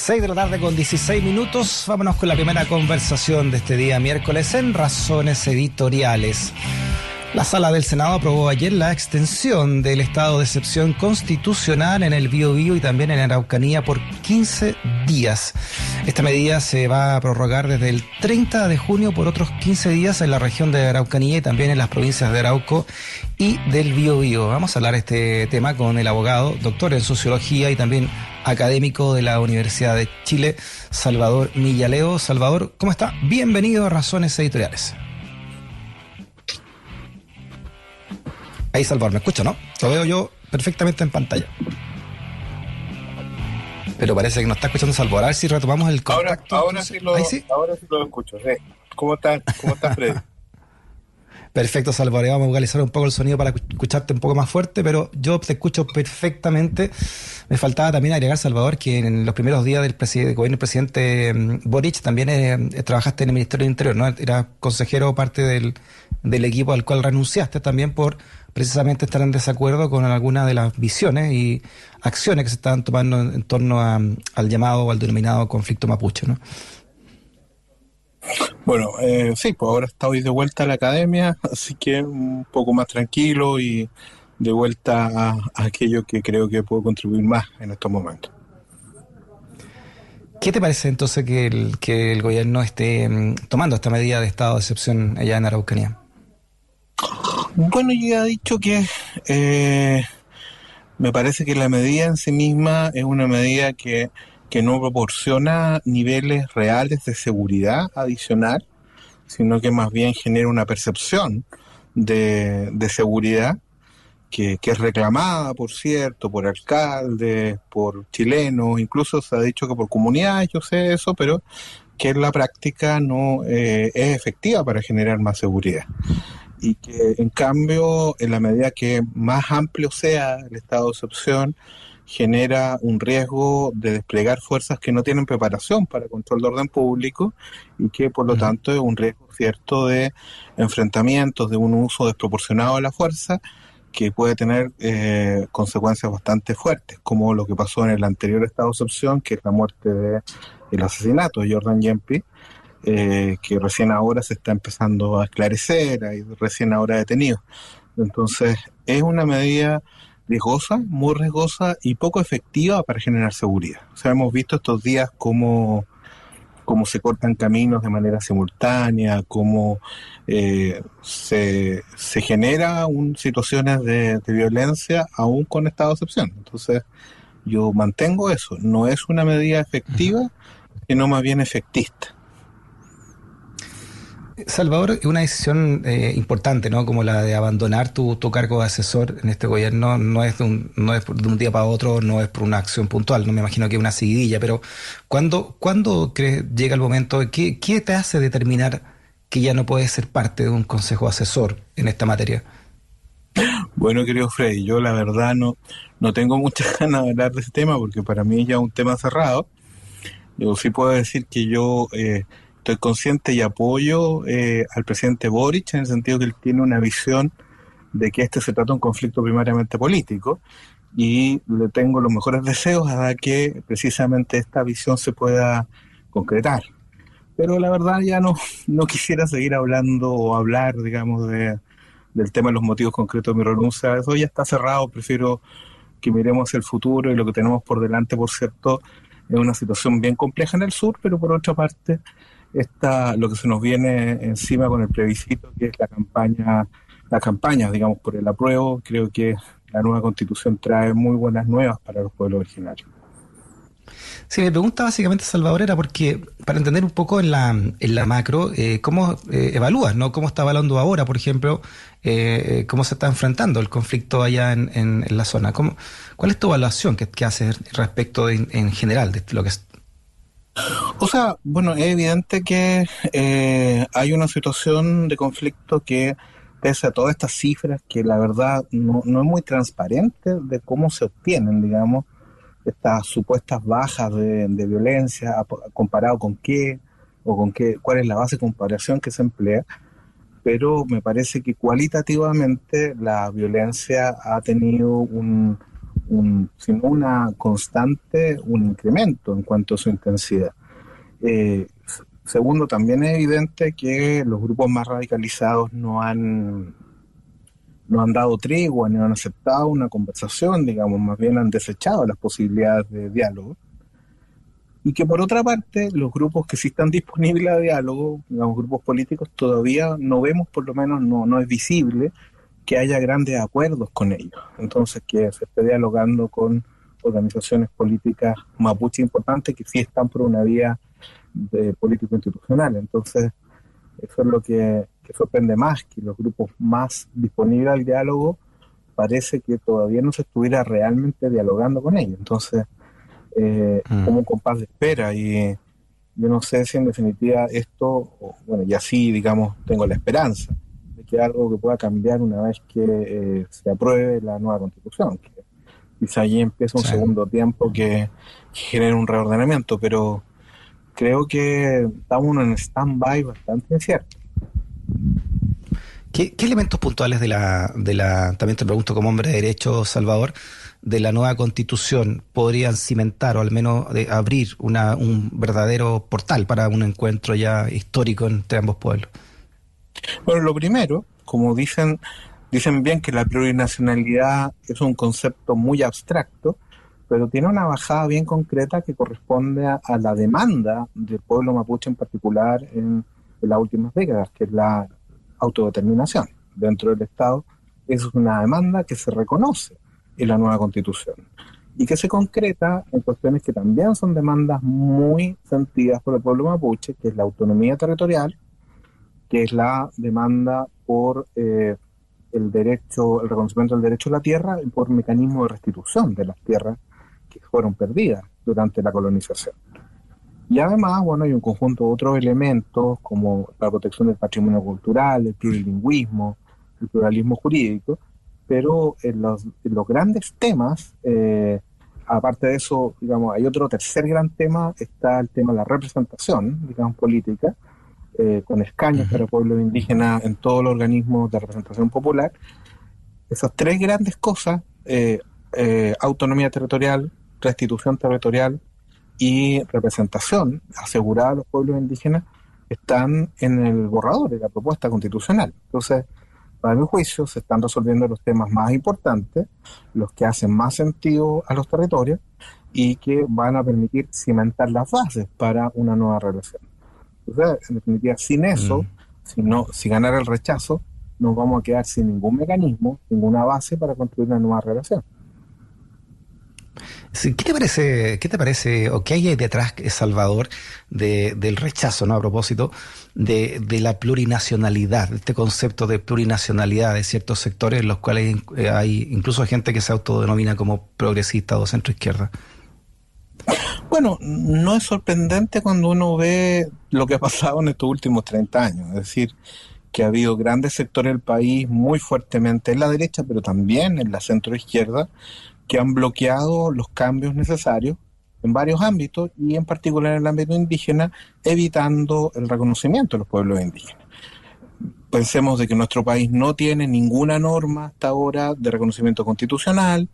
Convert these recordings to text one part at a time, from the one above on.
6 de la tarde con 16 minutos. Vámonos con la primera conversación de este día miércoles en Razones Editoriales. La sala del Senado aprobó ayer la extensión del estado de excepción constitucional en el Biobío y también en Araucanía por 15 días. Esta medida se va a prorrogar desde el 30 de junio por otros 15 días en la región de Araucanía y también en las provincias de Arauco y del Biobío. Vamos a hablar este tema con el abogado, doctor en sociología y también académico de la Universidad de Chile, Salvador Millaleo. Salvador, ¿cómo está? Bienvenido a Razones Editoriales. Ahí, Salvador, ¿me escucha, no? Lo veo yo perfectamente en pantalla. Pero parece que no está escuchando Salvador. A ver si retomamos el contacto. Ahora, sí, lo, ahora sí lo escucho. ¿Cómo estás, ¿Cómo estás, Freddy? Perfecto, Salvador. Vamos a vocalizar un poco el sonido para escucharte un poco más fuerte, pero yo te escucho perfectamente. Me faltaba también agregar, Salvador, que en los primeros días del, gobierno del presidente mm, Boric también eh, trabajaste en el Ministerio del Interior, ¿no? Era consejero parte del, del equipo al cual renunciaste también por precisamente estar en desacuerdo con algunas de las visiones y acciones que se estaban tomando en, torno al llamado o al denominado conflicto mapuche, ¿no? Bueno, eh, sí, pues ahora estoy de vuelta a la academia, así que un poco más tranquilo y de vuelta a, aquello que creo que puedo contribuir más en estos momentos. ¿Qué te parece entonces que el, que el gobierno esté mm, tomando esta medida de estado de excepción allá en Araucanía? Bueno, ya he dicho que eh, me parece que la medida en sí misma es una medida que que no proporciona niveles reales de seguridad adicional, sino que más bien genera una percepción de, seguridad que, es reclamada, por cierto, por alcaldes, por chilenos, incluso se ha dicho que por comunidades, yo sé eso, pero que en la práctica no eh, es efectiva para generar más seguridad. Y que en cambio, en la medida que más amplio sea el estado de excepción, genera un riesgo de desplegar fuerzas que no tienen preparación para control de orden público y que por lo tanto es un riesgo cierto de enfrentamientos, de un uso desproporcionado de la fuerza que puede tener eh, consecuencias bastante fuertes, como lo que pasó en el anterior estado de excepción, que es la muerte de el asesinato de Jordan Yempi, eh, que recién ahora se está empezando a esclarecer, hay recién ahora detenido. Entonces, es una medida riesgosa, muy riesgosa y poco efectiva para generar seguridad. O sea, hemos visto estos días cómo, cómo se cortan caminos de manera simultánea, cómo eh, se, se genera un, situaciones de, de, violencia aún con estado de excepción. Entonces, yo mantengo eso. No es una medida efectiva, sino más bien efectista. Salvador, una decisión eh, importante, ¿no? Como la de abandonar tu, cargo de asesor en este gobierno, no es, de un, no es de un día para otro, no es por una acción puntual, no me imagino que una seguidilla, pero ¿cuándo, ¿cuándo crees llega el momento? ¿qué, ¿Qué te hace determinar que ya no puedes ser parte de un consejo asesor en esta materia? Bueno, querido Freddy, yo la verdad no, no tengo muchas ganas de hablar de ese tema porque para mí ya un tema cerrado. Yo sí puedo decir que yo... Eh, estoy consciente y apoyo eh, al presidente Boric en el sentido que él tiene una visión de que este se trata de un conflicto primariamente político y le tengo los mejores deseos a que precisamente esta visión se pueda concretar. Pero la verdad ya no, no quisiera seguir hablando o hablar, digamos, de, del tema de los motivos concretos de mi renuncia. Eso ya está cerrado, prefiero que miremos el futuro y lo que tenemos por delante, por cierto, es una situación bien compleja en el sur, pero por otra parte esta, lo que se nos viene encima con el plebiscito, que es la campaña, las campañas, digamos, por el apruebo. Creo que la nueva constitución trae muy buenas nuevas para los pueblos originarios. Sí, mi pregunta básicamente, Salvador, era porque para entender un poco en la, en la macro, eh, ¿cómo eh, evalúas, no? ¿Cómo está evaluando ahora, por ejemplo, eh, cómo se está enfrentando el conflicto allá en, en, la zona? ¿Cómo, ¿Cuál es tu evaluación que, que haces respecto en, en general de lo que o sea, bueno, es evidente que eh, hay una situación de conflicto que, pese a todas estas cifras, que la verdad no, no es muy transparente de cómo se obtienen, digamos, estas supuestas bajas de, violencia, comparado con qué, o con qué, cuál es la base de comparación que se emplea, pero me parece que cualitativamente la violencia ha tenido un, un, sino una constante, un incremento en cuanto a su intensidad. Eh, segundo, también es evidente que los grupos más radicalizados no han no han dado tregua ni han aceptado una conversación, digamos, más bien han desechado las posibilidades de diálogo. Y que por otra parte, los grupos que sí están disponibles a diálogo, los grupos políticos, todavía no vemos, por lo menos no, no es visible, que haya grandes acuerdos con ellos. Entonces, que se esté dialogando con organizaciones políticas mapuche importantes que sí están por una vía de político-institucional. Entonces, eso es lo que, sorprende más, que los grupos más disponibles al diálogo parece que todavía no se estuviera realmente dialogando con ellos. Entonces, eh, mm. como un compás de espera y yo no sé si en definitiva esto, bueno, y así, digamos, tengo la esperanza que algo que pueda cambiar una vez que eh, se apruebe la nueva constitución. Que quizá allí empieza un segundo tiempo que, genere un reordenamiento, pero creo que estamos en stand-by bastante incierto. ¿Qué, elementos puntuales de la, de la, también te pregunto como hombre de derecho, Salvador, de la nueva constitución podrían cimentar o al menos abrir una, un verdadero portal para un encuentro ya histórico entre ambos pueblos? Bueno, lo primero, como dicen, dicen bien que la plurinacionalidad es un concepto muy abstracto, pero tiene una bajada bien concreta que corresponde a, la demanda del pueblo mapuche en particular en, las últimas décadas, que es la autodeterminación dentro del Estado. Es una demanda que se reconoce en la nueva constitución y que se concreta en cuestiones que también son demandas muy sentidas por el pueblo mapuche, que es la autonomía territorial, que es la demanda por eh, el derecho, el reconocimiento del derecho a la tierra y por mecanismo de restitución de las tierras que fueron perdidas durante la colonización. Y además, bueno, hay un conjunto de otros elementos como la protección del patrimonio cultural, el plurilingüismo, el pluralismo jurídico, pero en los, grandes temas, eh, aparte de eso, digamos, hay otro tercer gran tema, está el tema de la representación, digamos, política, eh, con escaños para pueblos indígenas en todos los organismos de representación popular. Esas tres grandes cosas, eh, eh, autonomía territorial, restitución territorial y representación asegurada a los pueblos indígenas, están en el borrador de la propuesta constitucional. Entonces, para mi juicio, se están resolviendo los temas más importantes, los que hacen más sentido a los territorios y que van a permitir cimentar las bases para una nueva relación en definitiva, sin eso, mm. si, no, si ganara el rechazo, nos vamos a quedar sin ningún mecanismo, ninguna base para construir una nueva relación. ¿Qué te parece, qué te parece, o qué hay detrás, Salvador, del rechazo, ¿no? A propósito de, la plurinacionalidad, de este concepto de plurinacionalidad de ciertos sectores en los cuales eh, hay incluso gente que se autodenomina como progresista o centro izquierda. Bueno, no es sorprendente cuando uno ve lo que ha pasado en estos últimos 30 años, es decir, que ha habido grandes sectores del país muy fuertemente en la derecha, pero también en la centro izquierda, que han bloqueado los cambios necesarios en varios ámbitos y en particular en el ámbito indígena, evitando el reconocimiento de los pueblos indígenas. Pensemos de que nuestro país no tiene ninguna norma hasta ahora de reconocimiento constitucional,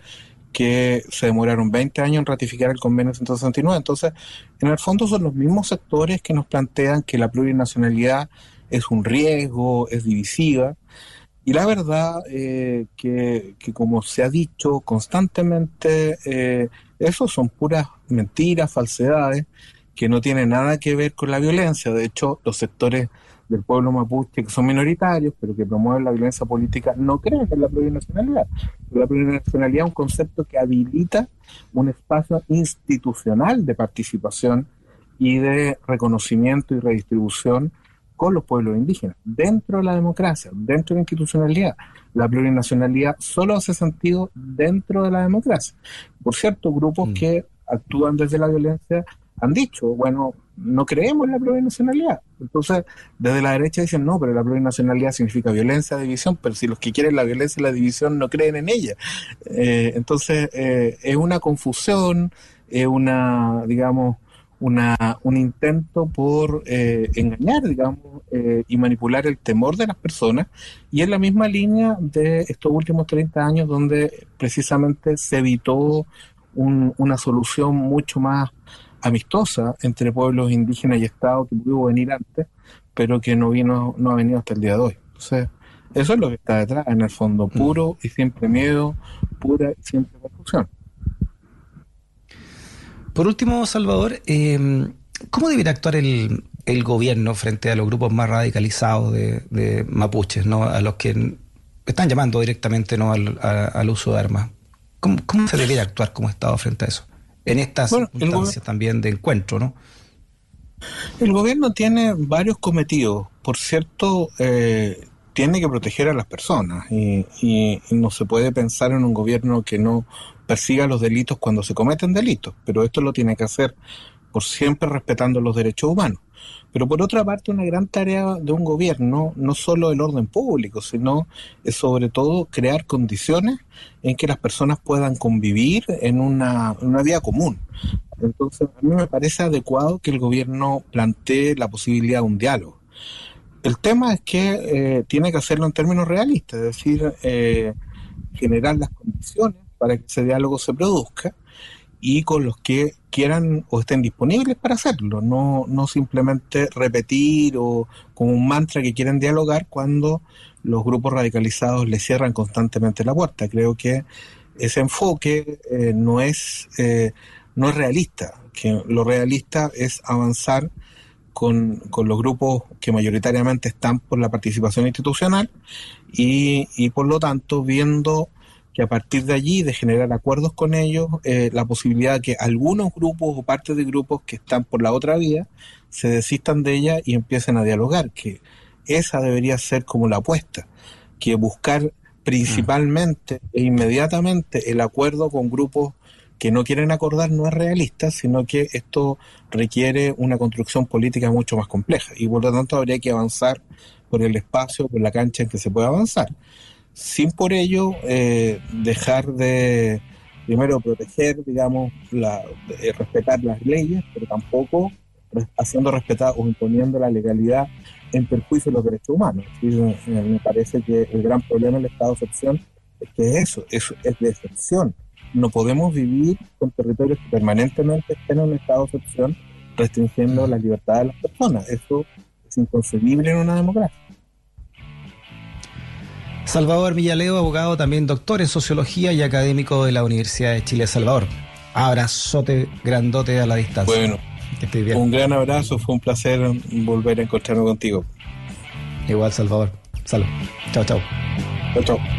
que se demoraron 20 años en ratificar el convenio 169. Entonces, en el fondo son los mismos sectores que nos plantean que la plurinacionalidad es un riesgo, es divisiva. Y la verdad eh, que, como se ha dicho constantemente, eh, eso son puras mentiras, falsedades, que no tienen nada que ver con la violencia. De hecho, los sectores del pueblo mapuche que son minoritarios, pero que promueven la violencia política, no creen en la plurinacionalidad. La plurinacionalidad es un concepto que habilita un espacio institucional de participación y de reconocimiento y redistribución con los pueblos indígenas, dentro de la democracia, dentro de la institucionalidad. La plurinacionalidad solo hace sentido dentro de la democracia. Por cierto, grupos mm. que actúan desde la violencia han dicho, bueno, no creemos en la plurinacionalidad. Entonces, desde la derecha dicen, no, pero la plurinacionalidad significa violencia, división, pero si los que quieren la violencia y la división no creen en ella. Eh, entonces, eh, es una confusión, es una, digamos, una, un intento por eh, engañar, digamos, eh, y manipular el temor de las personas, y en la misma línea de estos últimos 30 años donde precisamente se evitó una solución mucho más amistosa entre pueblos indígenas y Estado que pudo venir antes, pero que no vino, no ha venido hasta el día de hoy. Entonces, eso es lo que está detrás, en el fondo, mm. puro y siempre miedo, pura y siempre confusión. Por último, Salvador, eh, ¿cómo debería actuar el, gobierno frente a los grupos más radicalizados de, mapuches, ¿no? a los que están llamando directamente ¿no? al, uso de armas? ¿Cómo, se debería actuar como Estado frente a eso? En estas circunstancias también de encuentro, ¿no? El gobierno tiene varios cometidos. Por cierto, eh, tiene que proteger a las personas y, y, no se puede pensar en un gobierno que no persiga los delitos cuando se cometen delitos, pero esto lo tiene que hacer por siempre respetando los derechos humanos. Pero por otra parte, una gran tarea de un gobierno, no solo el orden público, sino es sobre todo crear condiciones en que las personas puedan convivir en una, una vía común. Entonces, a mí me parece adecuado que el gobierno plantee la posibilidad de un diálogo. El tema es que eh, tiene que hacerlo en términos realistas, es decir, eh, generar las condiciones para que ese diálogo se produzca y con los que quieran o estén disponibles para hacerlo, no, no simplemente repetir o como un mantra que quieren dialogar cuando los grupos radicalizados le cierran constantemente la puerta. Creo que ese enfoque eh, no, es, eh, no es realista, que lo realista es avanzar con, con, los grupos que mayoritariamente están por la participación institucional y, y por lo tanto viendo que a partir de allí, de generar acuerdos con ellos, eh, la posibilidad de que algunos grupos o partes de grupos que están por la otra vía se desistan de ella y empiecen a dialogar, que esa debería ser como la apuesta, que buscar principalmente e inmediatamente el acuerdo con grupos que no quieren acordar no es realista, sino que esto requiere una construcción política mucho más compleja y por lo tanto habría que avanzar por el espacio, por la cancha en que se puede avanzar sin por ello eh, dejar de, primero, proteger, digamos, la, respetar las leyes, pero tampoco haciendo respetar o imponiendo la legalidad en perjuicio de los derechos humanos. me parece que el gran problema del estado de excepción es que eso, eso es de excepción. No podemos vivir con territorios que permanentemente estén en un estado de excepción restringiendo la libertad de las personas. Eso es inconcebible en una democracia. Salvador Villaleo, abogado, también doctor en sociología y académico de la Universidad de Chile Salvador. Abrazote grandote a la distancia. Bueno, un gran abrazo, fue un placer volver a encontrarme contigo. Igual, Salvador. Salud. Chao, chao. Chao, chao.